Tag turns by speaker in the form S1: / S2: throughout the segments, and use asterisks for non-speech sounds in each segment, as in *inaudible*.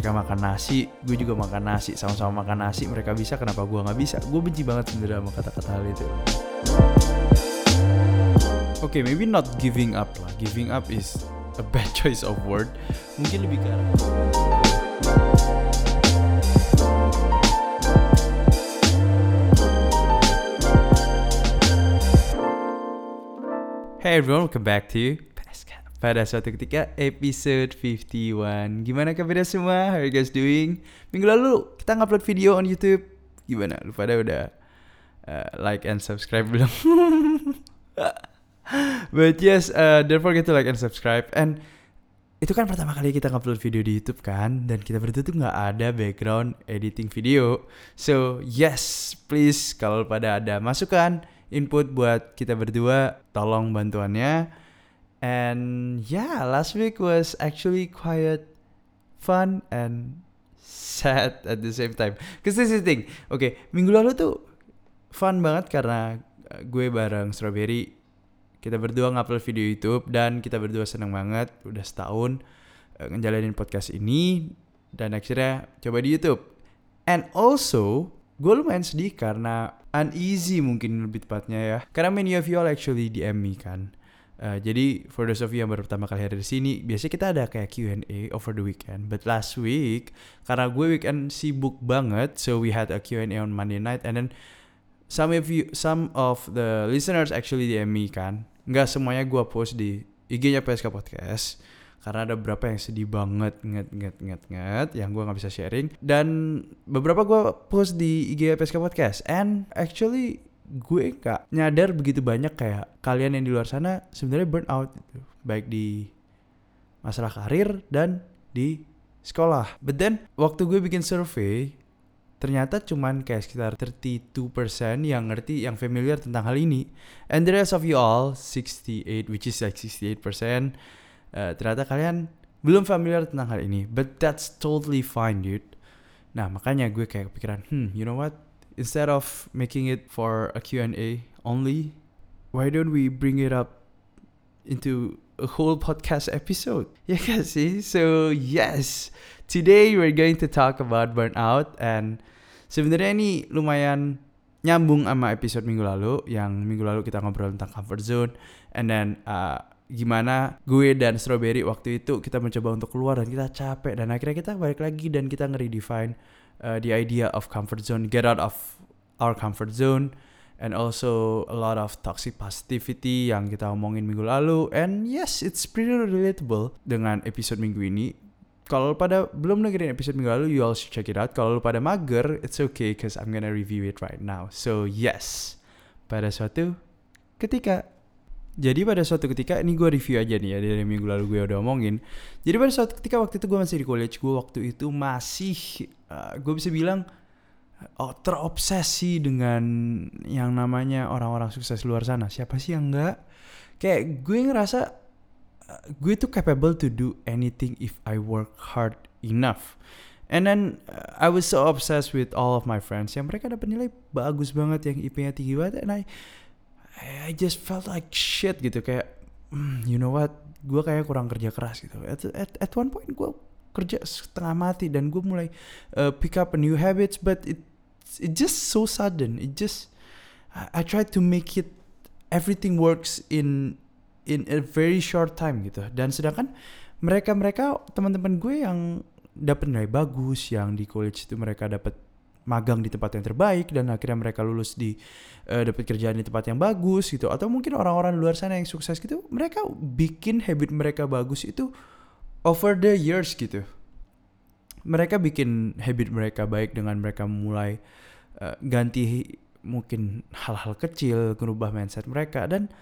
S1: mereka makan nasi gue juga makan nasi sama-sama makan nasi mereka bisa kenapa gue nggak bisa? Gue benci banget sebenarnya sama kata-kata hal itu. Oke okay, maybe not giving up lah. Giving up is a bad *laughs* choice of word. Mungkin lebih arah Hey everyone, welcome back to pada suatu ketika episode 51 Gimana kabarnya semua? How are you guys doing? Minggu lalu kita ngupload video on YouTube Gimana? Lu pada udah uh, like and subscribe belum? *laughs* But yes, uh, don't forget to like and subscribe And itu kan pertama kali kita ngupload video di YouTube kan Dan kita berdua tuh nggak ada background editing video So yes, please kalau pada ada masukan Input buat kita berdua, tolong bantuannya And yeah, last week was actually quite fun and sad at the same time. Cause this is the thing. Oke, okay, minggu lalu tuh fun banget karena uh, gue bareng Strawberry kita berdua ngupload video YouTube dan kita berdua seneng banget udah setahun uh, ngejalanin podcast ini dan akhirnya coba di YouTube. And also gue lumayan sedih karena uneasy mungkin lebih tepatnya ya. Karena many of you all actually DM me kan Uh, jadi for those of you yang baru pertama kali hadir di sini, biasanya kita ada kayak Q&A over the weekend. But last week, karena gue weekend sibuk banget, so we had a Q&A on Monday night, and then some of you, some of the listeners actually DM me kan. Nggak semuanya gue post di IG-nya PSK Podcast karena ada beberapa yang sedih banget nget nget nget nget yang gue nggak bisa sharing dan beberapa gue post di IG PSK Podcast and actually gue nggak nyadar begitu banyak kayak kalian yang di luar sana sebenarnya burn out gitu. Baik di masalah karir dan di sekolah. But then waktu gue bikin survei ternyata cuman kayak sekitar 32% yang ngerti yang familiar tentang hal ini. And the rest of you all 68 which is like 68% uh, ternyata kalian belum familiar tentang hal ini. But that's totally fine dude. Nah makanya gue kayak kepikiran hmm you know what instead of making it for a Q&A only, why don't we bring it up into a whole podcast episode? *laughs* Yeah, see? So, yes. Today we're going to talk about burnout and sebenarnya ini lumayan nyambung sama episode minggu lalu yang minggu lalu kita ngobrol tentang comfort zone and then uh, gimana gue dan Strawberry waktu itu kita mencoba untuk keluar dan kita capek dan akhirnya kita balik lagi dan kita nge-redefine uh, the idea of comfort zone, get out of our comfort zone, and also a lot of toxic positivity yang kita omongin minggu lalu. And yes, it's pretty relatable dengan episode minggu ini. Kalau pada belum dengerin episode minggu lalu, you all should check it out. Kalau pada mager, it's okay because I'm gonna review it right now. So yes, pada suatu ketika jadi pada suatu ketika ini gue review aja nih ya dari minggu lalu gue udah omongin. Jadi pada suatu ketika waktu itu gue masih di college, gue waktu itu masih uh, gue bisa bilang oh, terobsesi dengan yang namanya orang-orang sukses luar sana. Siapa sih yang enggak? Kayak gue ngerasa uh, gue tuh capable to do anything if I work hard enough. And then uh, I was so obsessed with all of my friends yang mereka dapat nilai bagus banget yang IP-nya tinggi banget and I I just felt like shit gitu kayak mm, you know what gue kayak kurang kerja keras gitu at, at, at one point gue kerja setengah mati dan gue mulai uh, pick up a new habits but it it just so sudden. It just I, I try to make it everything works in in a very short time gitu. Dan sedangkan mereka mereka teman-teman gue yang dapat nilai bagus yang di college itu mereka dapat magang di tempat yang terbaik dan akhirnya mereka lulus di uh, dapat kerjaan di tempat yang bagus gitu. Atau mungkin orang-orang luar sana yang sukses gitu mereka bikin habit mereka bagus itu over the years gitu. Mereka bikin habit mereka baik dengan mereka mulai uh, ganti mungkin hal-hal kecil merubah mindset mereka. Dan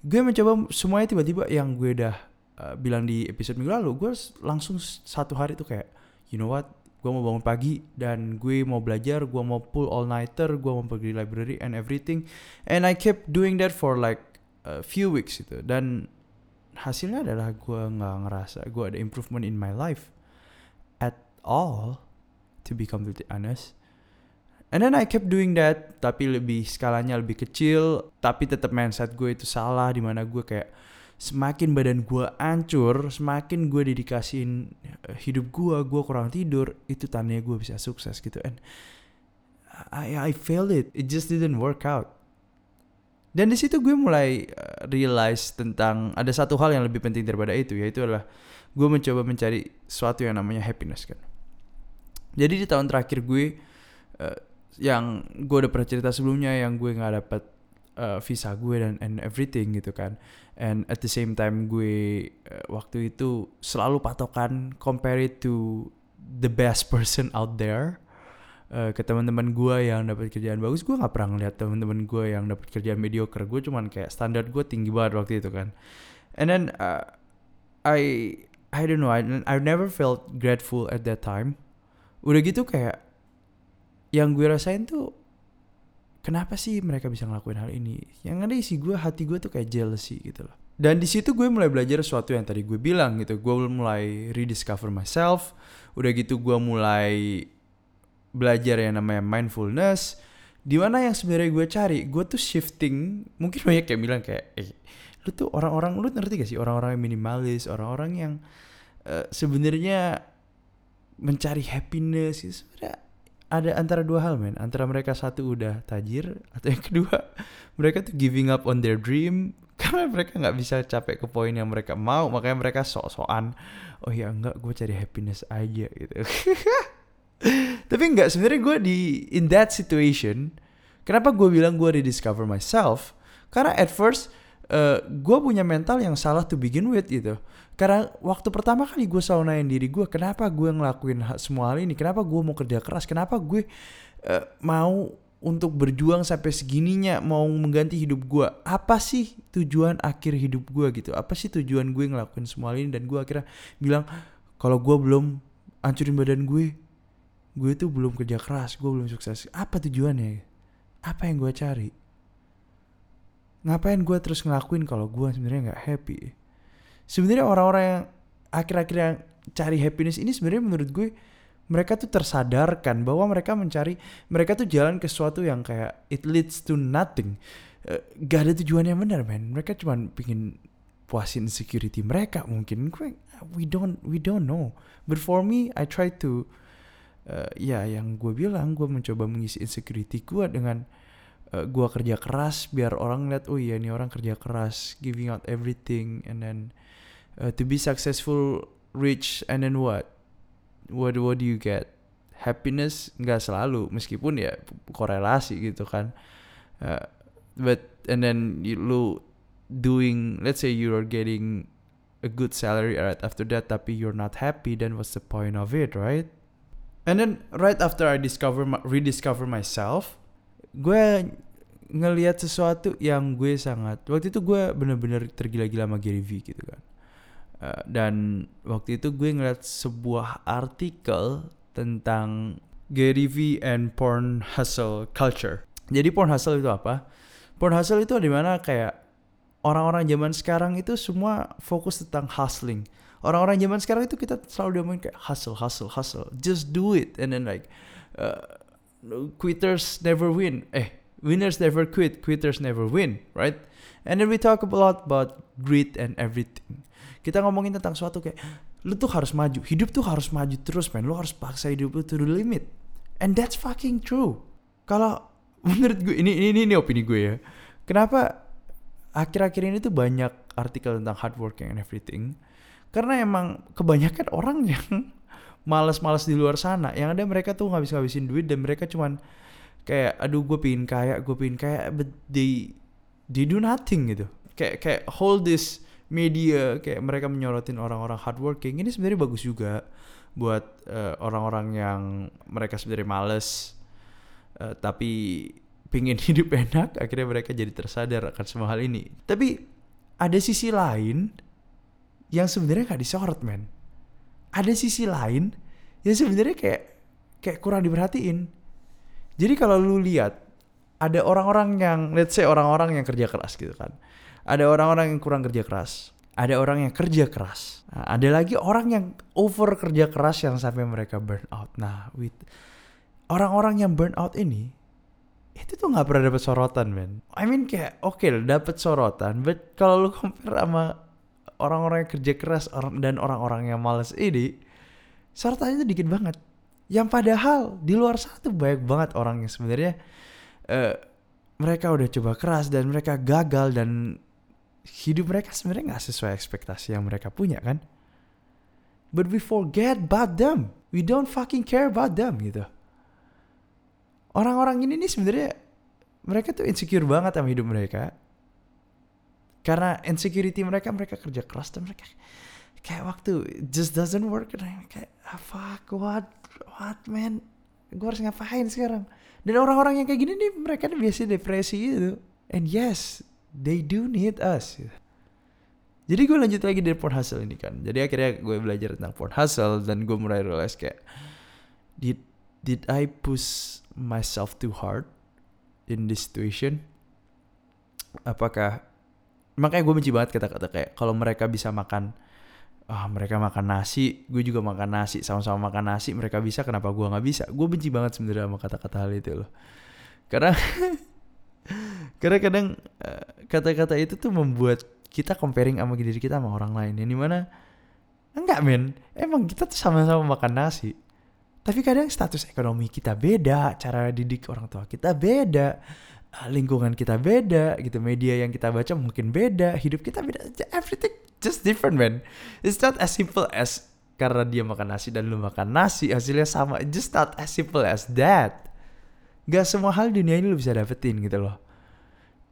S1: gue mencoba semuanya tiba-tiba yang gue udah uh, bilang di episode minggu lalu gue langsung satu hari tuh kayak you know what? Gue mau bangun pagi dan gue mau belajar gue mau pull all nighter gue mau pergi library and everything. And I kept doing that for like a few weeks itu dan hasilnya adalah gue nggak ngerasa gue ada improvement in my life at all to be completely honest and then I kept doing that tapi lebih skalanya lebih kecil tapi tetap mindset gue itu salah di mana gue kayak semakin badan gue hancur, semakin gue dedikasiin eh, hidup gue, gue kurang tidur, itu tandanya gue bisa sukses gitu. And I I failed it, it just didn't work out. Dan di situ gue mulai uh, realize tentang ada satu hal yang lebih penting daripada itu, yaitu adalah gue mencoba mencari sesuatu yang namanya happiness kan. Jadi di tahun terakhir gue uh, yang gue udah pernah cerita sebelumnya yang gue nggak dapat uh, visa gue dan and everything gitu kan and at the same time gue uh, waktu itu selalu patokan compare it to the best *laughs* person out there uh, ke teman-teman gue yang dapat kerjaan bagus. Gue nggak pernah ngeliat teman-teman gue yang dapat kerjaan mediocre. Gue cuman kayak standar gue tinggi banget waktu itu kan. And then uh, I I don't know. I I never felt grateful at that time. Udah gitu kayak yang gue rasain tuh kenapa sih mereka bisa ngelakuin hal ini? Yang ada isi gue hati gue tuh kayak jealousy gitu loh. Dan di situ gue mulai belajar sesuatu yang tadi gue bilang gitu. Gue mulai rediscover myself. Udah gitu gue mulai belajar yang namanya mindfulness di mana yang sebenarnya gue cari gue tuh shifting mungkin banyak yang bilang kayak eh lu tuh orang-orang lu ngerti gak sih orang-orang yang minimalis orang-orang yang uh, sebenarnya mencari happiness? Gitu sebenarnya ada antara dua hal men. Antara mereka satu udah tajir atau yang kedua *laughs* mereka tuh giving up on their dream *laughs* karena mereka nggak bisa capek ke poin yang mereka mau makanya mereka sok-sokan oh ya enggak gue cari happiness aja gitu *laughs* tapi enggak sebenarnya gue di in that situation kenapa gue bilang gue rediscover myself karena at first uh, gue punya mental yang salah to begin with gitu karena waktu pertama kali gue nanya diri gue, kenapa gue ngelakuin semua hal ini? Kenapa gue mau kerja keras? Kenapa gue uh, mau untuk berjuang sampai segininya mau mengganti hidup gue? Apa sih tujuan akhir hidup gue gitu? Apa sih tujuan gue ngelakuin semua hal ini? Dan gue akhirnya bilang, kalau gue belum hancurin badan gue, gue tuh belum kerja keras, gue belum sukses. Apa tujuannya? Apa yang gue cari? Ngapain gue terus ngelakuin kalau gue sebenarnya nggak happy? sebenarnya orang-orang yang akhir-akhir yang cari happiness ini sebenarnya menurut gue mereka tuh tersadarkan bahwa mereka mencari mereka tuh jalan ke sesuatu yang kayak it leads to nothing uh, gak ada tujuan yang benar man mereka cuma pingin puasin security mereka mungkin gue we don't we don't know but for me I try to uh, ya yang gue bilang gue mencoba mengisi insecurity gue dengan uh, gue kerja keras biar orang lihat oh iya nih orang kerja keras giving out everything and then uh, to be successful rich and then what? What what do you get? Happiness? Nggak selalu meskipun ya korelasi gitu kan. Uh, but and then you lu doing let's say you are getting a good salary right after that tapi you're not happy then what's the point of it right and then right after I discover rediscover myself gue ngelihat sesuatu yang gue sangat waktu itu gue bener-bener tergila-gila sama Gary V gitu kan Eh, dan waktu itu gue ngeliat sebuah artikel tentang Gary V and porn hustle culture. Jadi porn hustle itu apa? Porn hustle itu di mana kayak orang-orang zaman sekarang itu semua fokus tentang hustling. Orang-orang zaman sekarang itu kita selalu diomongin kayak hustle, hustle, hustle. Just do it. And then like uh, quitters never win. Eh, winners never quit, quitters never win, right? And then we talk a lot about grit and everything kita ngomongin tentang suatu kayak lu tuh harus maju hidup tuh harus maju terus men lu harus paksa hidup lu to the limit and that's fucking true kalau *laughs* menurut gue ini ini ini opini gue ya kenapa akhir-akhir ini tuh banyak artikel tentang hard working and everything karena emang kebanyakan orang *laughs* yang malas-malas di luar sana. Yang ada mereka tuh ngabis-ngabisin duit dan mereka cuman kayak aduh gue pingin kaya gue pingin kaya but they they do nothing gitu. Kayak kayak hold this media kayak mereka menyorotin orang-orang hardworking ini sebenarnya bagus juga buat uh, orang-orang yang mereka sebenarnya males uh, tapi pingin *laughs* hidup enak akhirnya mereka jadi tersadar akan semua hal ini. Tapi ada sisi lain yang sebenarnya nggak disorot men. Ada sisi lain yang sebenarnya kayak kayak kurang diperhatiin. Jadi kalau lu lihat ada orang-orang yang let's say orang-orang yang kerja keras gitu kan. Ada orang-orang yang kurang kerja keras. Ada orang yang kerja keras. Nah, ada lagi orang yang over kerja keras yang sampai mereka burn out. Nah with orang-orang yang burn out ini itu tuh nggak pernah dapat sorotan men. I mean kayak oke okay, dapat sorotan but kalau lu *laughs* compare sama orang-orang yang kerja keras dan orang-orang yang males ini sorotannya itu dikit banget. Yang padahal di luar sana tuh banyak banget orang yang sebenarnya uh, mereka udah coba keras dan mereka gagal dan hidup mereka sebenarnya nggak sesuai ekspektasi yang mereka punya kan? But we forget about them. We don't fucking care about them gitu. Orang-orang ini nih sebenarnya mereka tuh insecure banget sama hidup mereka karena insecurity mereka mereka kerja keras dan mereka kayak waktu just doesn't work and kayak ah, fuck what what man? Gue harus ngapain sekarang? Dan orang-orang yang kayak gini nih mereka nih biasa depresi gitu. And yes they do need us gitu. jadi gue lanjut lagi dari port hustle ini kan. Jadi akhirnya gue belajar tentang port hustle dan gue mulai realize kayak did did I push myself too hard in this situation? Apakah makanya gue benci banget kata-kata kayak kalau mereka bisa makan ah mereka makan nasi gue juga makan nasi sama-sama makan nasi mereka bisa kenapa gue nggak bisa? Gue benci banget sebenarnya sama kata-kata hal itu loh. Karena *laughs* karena kadang eh, kata-kata itu tuh membuat kita comparing sama diri kita sama orang lain yang di mana enggak men emang kita tuh sama-sama makan nasi. Tapi kadang status ekonomi kita beda cara didik orang tua kita beda lingkungan kita beda gitu media yang kita baca mungkin beda hidup kita beda everything just different man. It's not as simple as karena dia makan nasi dan lu makan nasi hasilnya sama just not as simple as that. Gak semua hal dunia ini lu bisa dapetin gitu loh.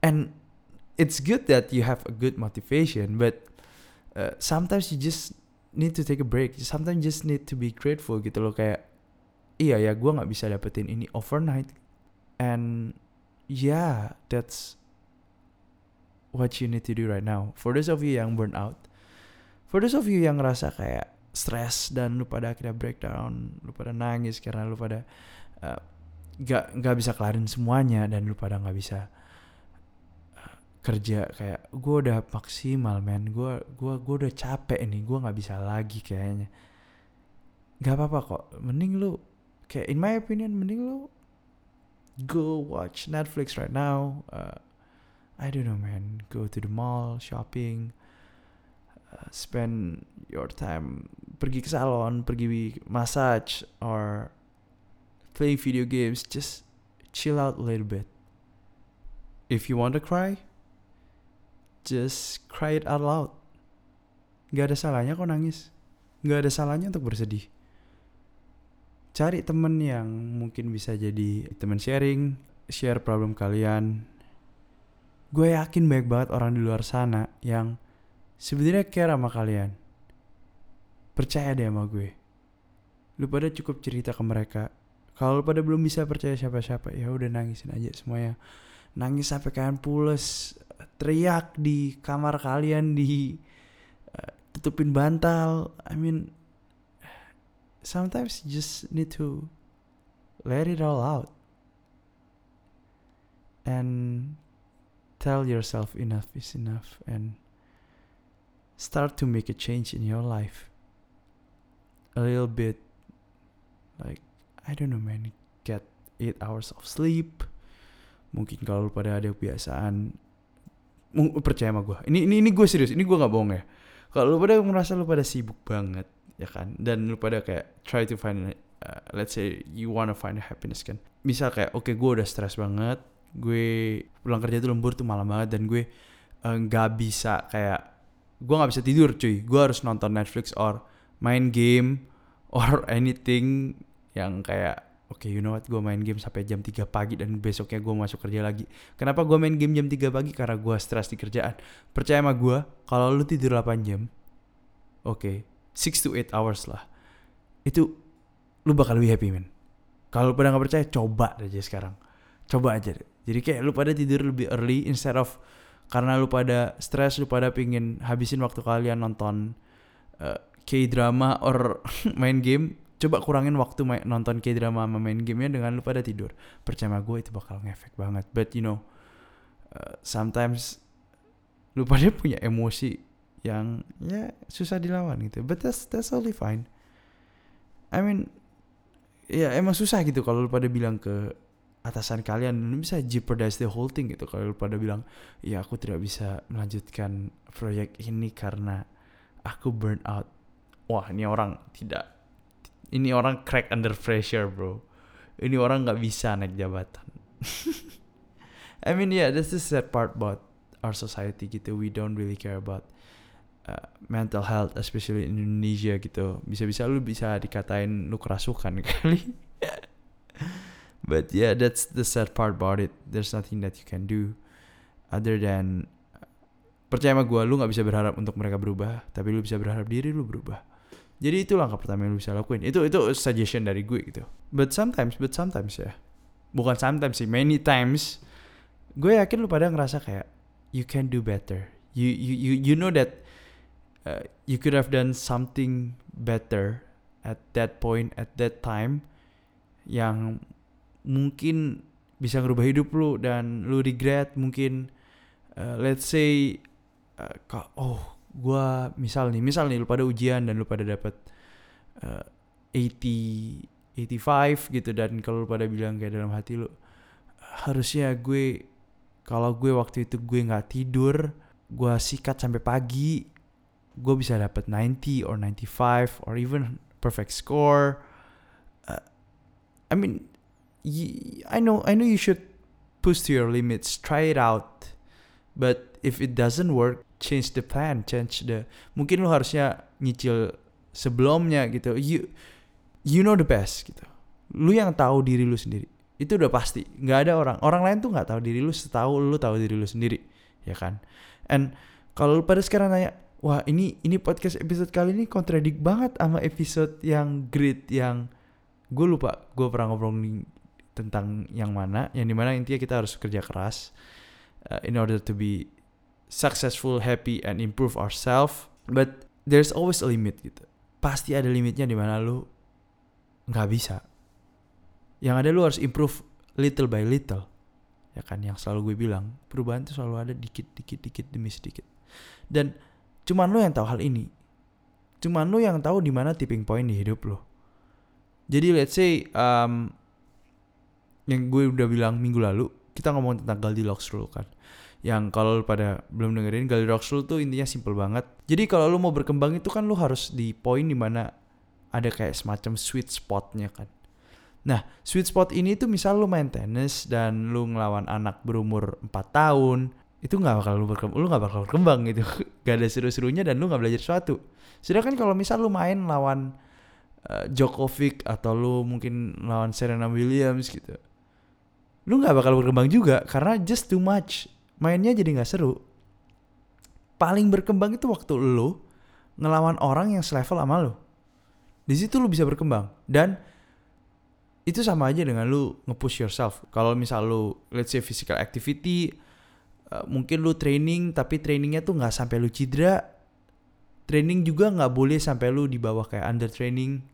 S1: And it's good that you have a good motivation but uh, sometimes you just need to take a break. Sometimes you just need to be grateful gitu loh kayak iya ya gue nggak bisa dapetin ini overnight. And yeah, that's what you need to do right now. For those of you yang burn out, for those of you yang ngerasa kayak stress dan lu pada akhirnya breakdown, lu pada nangis karena lu pada uh, gak gak bisa kelarin semuanya dan lu pada nggak bisa uh, kerja kayak gue udah maksimal man. Gue gua gua udah capek nih gue nggak bisa lagi kayaknya. Nggak apa-apa kok. Mending lu kayak in my opinion mending lu go watch Netflix right now. Uh, I don't know, man. Go to the mall, shopping, uh, spend your time pergi ke salon, pergi massage, or play video games. Just chill out a little bit. If you want to cry, just cry it out loud. Gak ada salahnya kok nangis. Gak ada salahnya untuk bersedih cari temen yang mungkin bisa jadi temen sharing, share problem kalian. Gue yakin banyak banget orang di luar sana yang sebenarnya care sama kalian. Percaya deh sama gue. Lu pada cukup cerita ke mereka. Kalau lu pada belum bisa percaya siapa-siapa, ya udah nangisin aja semuanya. Nangis sampai kalian pules, teriak di kamar kalian di uh, tutupin bantal. I mean, sometimes you just need to let it all out and tell yourself enough is enough and start to make a change in your life. A little bit like I don't know man get 8 hours of sleep. Mungkin kalau pada ada kebiasaan percaya sama gue ini ini ini gue serius ini gue nggak bohong ya. Kalau pada merasa lu pada sibuk banget ya kan? Dan lu pada kayak try to find uh, let's say you wanna find happiness kan? Misal kayak oke okay, gue udah stress banget gue pulang kerja tuh lembur tuh malam banget dan gue uh, nggak uh, bisa kayak gue nggak bisa tidur cuy. Gue harus nonton Netflix or main game or *laughs* anything yang kayak oke okay, you know what? Gue main game sampai jam 3 pagi dan besoknya gue masuk kerja lagi. Kenapa gue main game jam 3 pagi? Karena gue stres di kerjaan. Percaya sama gue kalau lu tidur 8 jam oke 6 to 8 hours lah. Itu lu bakal lebih happy men. Kalau lu pada nggak percaya coba aja sekarang. Coba aja deh. jadi kayak lu pada tidur lebih early instead of karena lu pada stress lu pada pingin habisin waktu kalian nonton uh, K-drama or *laughs* main game coba kurangin waktu main, nonton K-drama sama main gamenya dengan lu pada tidur. Percaya gue itu bakal ngefek banget. But you know uh, sometimes lu pada punya emosi yang ya susah dilawan gitu. But that's that's totally fine. I mean ya emang susah gitu kalau lu pada bilang ke atasan kalian lu bisa jeopardize the whole thing gitu. Kalau lu pada bilang ya aku tidak bisa melanjutkan proyek ini karena aku burn out. Wah ini orang tidak ini orang crack under pressure bro. Ini orang nggak bisa naik jabatan. *laughs* I mean yeah this is sad part about our society gitu. We don't really care about uh, mental health especially in Indonesia gitu. Bisa-bisa lu bisa dikatain lu kerasukan *laughs* kali. But yeah that's the sad part about it. There's nothing that you can do other than percaya sama gue lu nggak bisa berharap untuk mereka berubah tapi lu bisa berharap diri lu berubah. Jadi itu langkah pertama yang lu bisa lakuin. Itu itu suggestion dari gue gitu. But sometimes but sometimes ya. Bukan sometimes sih many times gue yakin lu pada ngerasa kayak you can do better. You you you you know that uh, you could have done something better at that point at that time yang mungkin bisa ngerubah hidup lu dan lu regret mungkin uh, let's say uh, oh gua misal nih misal nih lu pada ujian dan lu pada dapat uh, 80 85 gitu dan kalau lu pada bilang kayak dalam hati lu harusnya gue kalau gue waktu itu gue nggak tidur gue sikat sampai pagi gue bisa dapat 90 or 95 or even perfect score. Uh, I mean I know I know you should push to your limits try it out. But if it doesn't work change the plan change the mungkin lu harusnya nyicil sebelumnya gitu. You you know the best gitu. Lu yang tahu diri lu sendiri. Itu udah pasti. Nggak ada orang orang lain tuh nggak tahu diri lu setahu lu tahu diri lu sendiri ya kan? And kalau lu pada sekarang nanya wah ini ini podcast episode kali ini kontradik banget sama episode yang great yang gue lupa gue pernah ngobrol tentang yang mana yang di mana intinya kita harus kerja keras uh, in order to be successful happy and improve ourselves. But there's always a limit gitu. Pasti ada limitnya di mana lu nggak bisa. Yang ada lu harus improve little by little ya kan? Yang selalu gue bilang perubahan itu selalu ada dikit dikit dikit demi sedikit. Dan Cuman lo yang tahu hal ini. Cuman lo yang tahu di mana tipping point di hidup lo. Jadi let's say um, yang gue udah bilang minggu lalu kita ngomong tentang Goldilocks rule kan. Yang kalau pada belum dengerin Goldilocks rule tuh intinya simple banget. Jadi kalau lo mau berkembang itu kan lo harus di poin di mana ada kayak semacam sweet spotnya kan. Nah, sweet spot ini tuh misal lu main tenis dan lu ngelawan anak berumur 4 tahun, itu nggak bakal lu berkembang, lu nggak bakal berkembang gitu. *laughs* Gak ada seru-serunya dan lu nggak belajar sesuatu. Sedangkan kalau misal lu main lawan uh, Djokovic atau lu mungkin lawan Serena Williams gitu lu nggak bakal berkembang juga karena just too much. Mainnya jadi nggak seru. Paling berkembang itu waktu lu ngelawan orang yang selevel sama lu. Di situ lu bisa berkembang. Dan itu sama aja dengan lu nge-push yourself. Kalau misal lu let's say physical activity Eh, mungkin lu training tapi trainingnya tuh nggak sampai lu cedera. Training juga nggak boleh sampai lu di bawah kayak under training.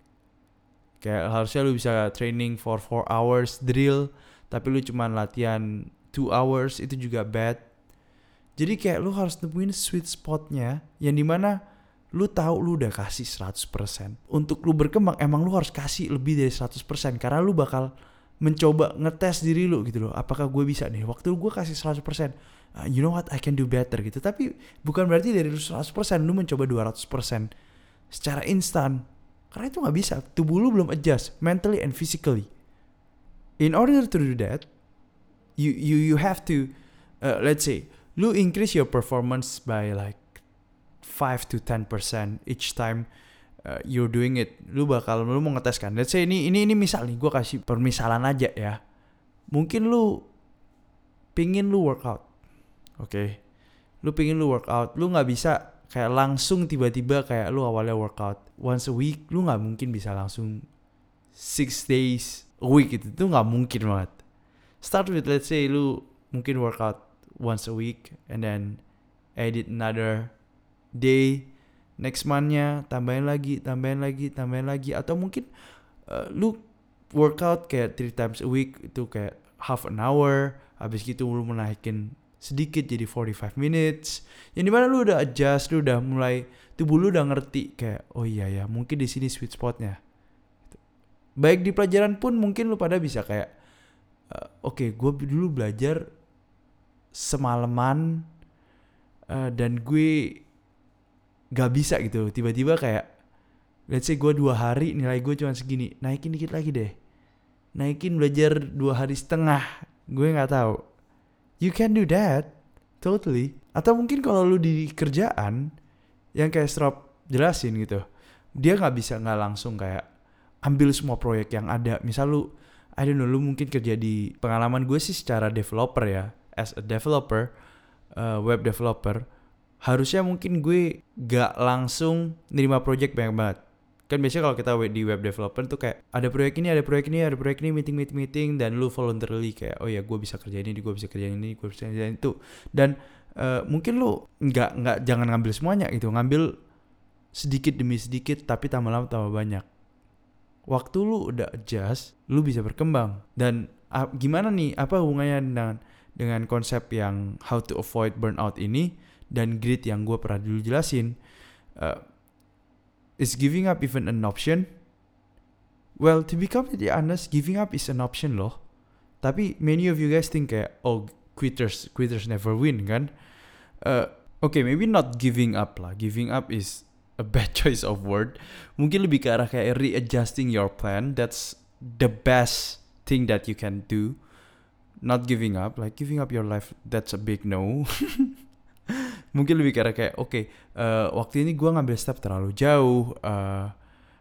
S1: Kayak harusnya lu bisa training for 4 hours drill tapi lu cuma latihan 2 hours itu juga bad. Jadi kayak lu harus nemuin sweet spotnya yang di mana lu tahu lu udah kasih 100% untuk lu berkembang emang lu harus kasih lebih dari 100% karena lu bakal mencoba ngetes diri lu gitu loh. Apakah gue bisa nih? Waktu gue kasih 100% uh, you know what? I can do better gitu. Tapi bukan berarti dari lu 100% lu mencoba 200% secara instan. Karena itu nggak bisa. Tubuh lu belum adjust mentally and physically. In order to do that you you you have to uh, let's say lu increase your performance by like 5 to 10% each time uh, you're doing it. Lu bakal lu mau ngetes kan? Let's say ini ini ini misal nih gue kasih permisalan aja ya. Mungkin lu pingin lu workout oke. Okay? lu pingin lu workout lu nggak bisa kayak langsung tiba-tiba kayak lu awalnya workout once a week lu nggak mungkin bisa langsung six days a week itu tuh nggak mungkin banget. Start with let's say lu mungkin workout once a week and then edit another day. Next monthnya tambahin lagi tambahin lagi tambahin lagi. Atau mungkin uh, lu workout kayak three times a week itu kayak half an hour. Habis gitu lu menaikin sedikit jadi 45 minutes. Yang di mana lu udah adjust lu udah mulai tubuh lu udah ngerti kayak oh iya ya mungkin di sini sweet spotnya. Baik di pelajaran pun mungkin lu pada bisa kayak uh, oke okay, gue dulu belajar semalaman uh, dan gue gak bisa gitu. Tiba-tiba kayak let's say gue dua hari nilai gue cuma segini naikin dikit lagi deh. Naikin belajar dua hari setengah gue nggak tahu you can do that. Totally. Atau mungkin kalau lu di kerjaan yang kayak Strop jelasin gitu dia nggak bisa nggak langsung kayak ambil semua proyek yang ada. Misal lu I don't know lu mungkin kerja di pengalaman gue sih secara developer ya. As a developer uh, web developer harusnya mungkin gue gak langsung nerima project banyak banget kan biasanya kalau kita di web developer tuh kayak ada proyek ini ada proyek ini ada proyek ini meeting meeting meeting dan lu voluntarily kayak oh ya gue bisa kerjain ini gue bisa kerjain ini gue bisa kerjain itu dan uh, mungkin lu nggak nggak jangan ngambil semuanya gitu ngambil sedikit demi sedikit tapi tambah lama tambah banyak. Waktu lu udah adjust lu bisa berkembang. Dan uh, gimana nih apa hubungannya dengan dengan konsep yang how to avoid burnout ini dan grit yang gue pernah dulu jelasin? Uh, Is giving up even an option? Well, to be completely honest, giving up is an option loh. Tapi many of you guys think kayak, oh quitters, quitters never win kan? Uh, okay, maybe not giving up lah. Giving up is a *laughs* bad choice of word. Mungkin lebih ke arah kayak readjusting your plan. That's the best thing that you can do. Not giving up, like giving up your life, that's a big no. *laughs* mungkin lebih karena kayak oke okay, uh, eh, waktu ini gue ngambil step terlalu jauh uh,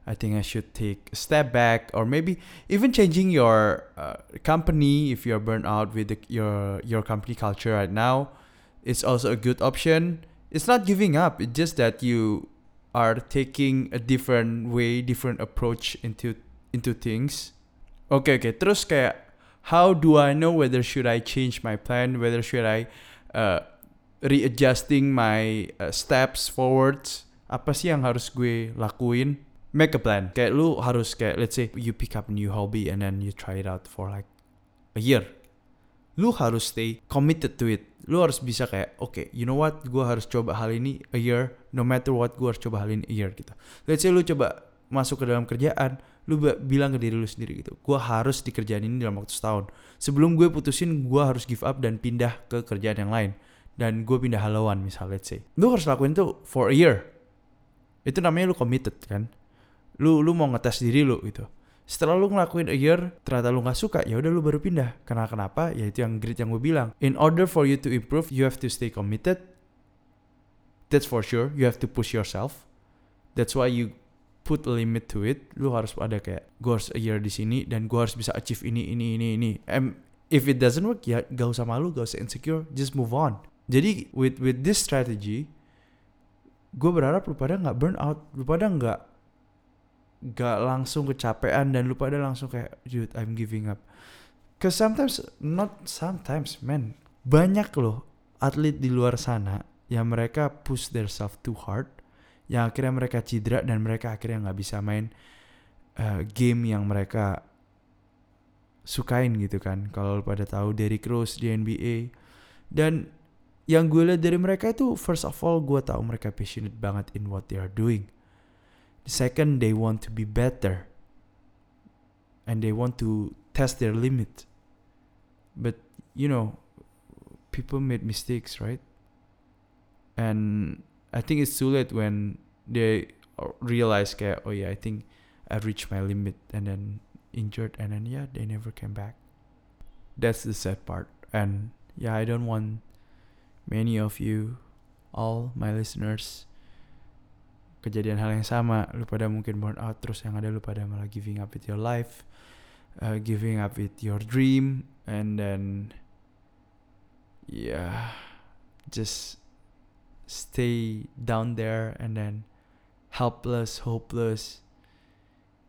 S1: I think I should take a step back or maybe even changing your uh, company if you're burnt out with the, your your company culture right now it's also a good option it's not giving up it's just that you are taking a different way different approach into into things oke okay, oke okay. terus kayak how do I know whether should I change my plan whether should I uh, readjusting my uh, steps forwards. Apa sih yang harus gue lakuin? Make a plan. Kayak lu harus kayak let's say you pick up a new hobby and then you try it out for like a year. Lu harus stay committed to it. Lu harus bisa kayak oke okay, you know what? Gue harus coba hal ini a year no matter what gue harus coba hal ini a year gitu. Let's say lu coba masuk ke dalam kerjaan lu bilang ke diri lu sendiri gitu gue harus di kerjaan ini dalam waktu setahun. Sebelum gue putusin gue harus give up dan pindah ke kerjaan yang lain dan gue pindah haluan misal let's say. Lu harus lakuin itu for a year. Itu namanya lu committed kan? Lu lu mau ngetes diri lu gitu. Setelah lu ngelakuin a year ternyata lu nggak suka ya udah lu baru pindah. Karena kenapa? Ya itu yang grit yang gue bilang. In order for you to improve you have to stay committed. That's for sure. You have to push yourself. That's why you put a limit to it. Lu harus ada kayak gue harus a year di sini dan gue harus bisa achieve ini ini ini ini. And if it doesn't work ya gak usah malu gak usah insecure. Just move on jadi with with this strategy, gue berharap lu pada nggak burn out, lu pada nggak nggak langsung kecapean dan lu pada langsung kayak, dude, I'm giving up. Cause sometimes, not sometimes, man, banyak loh atlet di luar sana yang mereka push their self too hard, yang akhirnya mereka cedera dan mereka akhirnya nggak bisa main uh, game yang mereka sukain gitu kan. Kalau pada tahu Derrick Rose di NBA dan yang gue lihat dari mereka itu first of all gue tahu mereka passionate banget in what they are doing. The second they want to be better and they want to test their limit. But you know, people made mistakes, right? And I think it's too late when they realize kayak oh yeah I think I've reached my limit and then injured and then yeah they never came back. That's the sad part and yeah I don't want many of you, all my listeners, kejadian hal yang sama. Lu pada mungkin burn out terus yang ada lu pada malah giving up with your life, uh, giving up with your dream, and then yeah, just stay down there and then helpless, hopeless,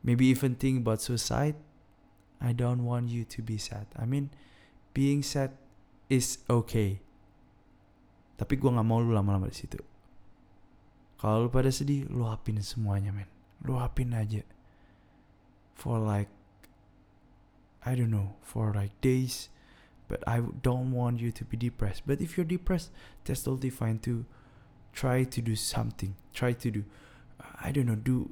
S1: maybe even think about suicide. I don't want you to be sad. I mean, being sad is okay. Tapi gue nggak mau lu lama-lama di situ. Kalau lu pada sedih, luapin semuanya, men. Luapin aja. For like, I don't know, for like days. But I don't want you to be depressed. But if you're depressed, that's totally fine too. Try to do something. Try to do, I don't know, do,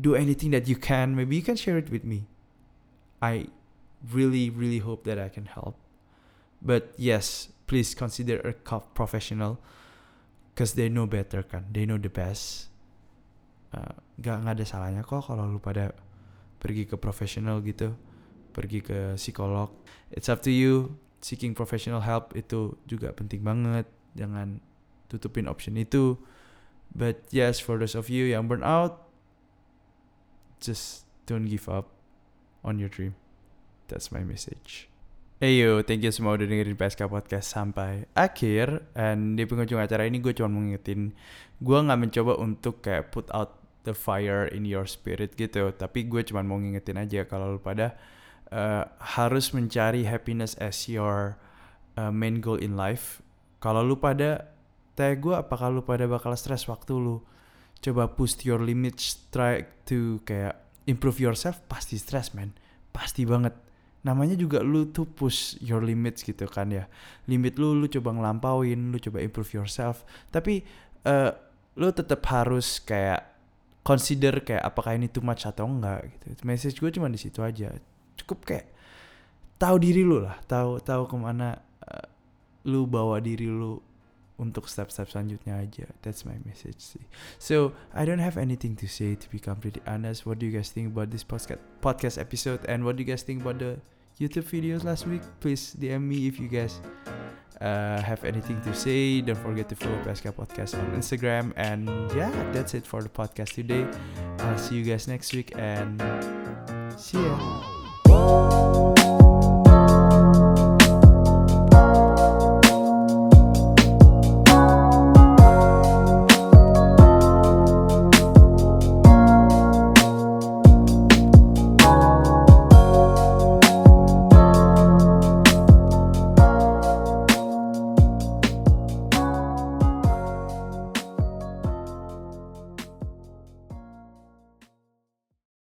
S1: do anything that you can. Maybe you can share it with me. I really, really hope that I can help. But yes, please consider a professional cause they know better kan they know the best. Uh, gak nggak ada salahnya kok kalau lu pada pergi ke profesional gitu pergi ke psikolog. It's up to you. Seeking professional help itu juga penting banget. Jangan tutupin option itu. But yes for those of you yang burn out just don't give up on your dream. That's my message Hey yo, thank you semua udah dengerin PSK Podcast sampai akhir. And di penghujung acara ini gue cuma mau ngingetin Gue gak mencoba untuk kayak put out the fire in your spirit gitu. Tapi gue cuma mau ngingetin aja kalau lu pada uh, harus mencari happiness as your uh, main goal in life. Kalau lu pada, tanya gue apakah lu pada bakal stress waktu lu Coba push your limits, try to kayak improve yourself? Pasti stress man, pasti banget namanya juga lu tuh push your limits gitu kan ya limit lu lu coba ngelampauin lu coba improve yourself tapi uh, lu tetap harus kayak consider kayak apakah ini too much atau enggak gitu message gue cuma di situ aja cukup kayak tahu diri lu lah tahu tahu ke mana uh, lu bawa diri lu untuk step-step selanjutnya aja. That's my message sih. So I don't have anything to say to be completely honest. What do you guys think about this podcast podcast episode and what do you guys think about the YouTube videos last week? Please DM me if you guys uh, have anything to say. Don't forget to follow PSK Podcast on Instagram. And yeah, that's it for the podcast today. I'll see you guys next week and see ya.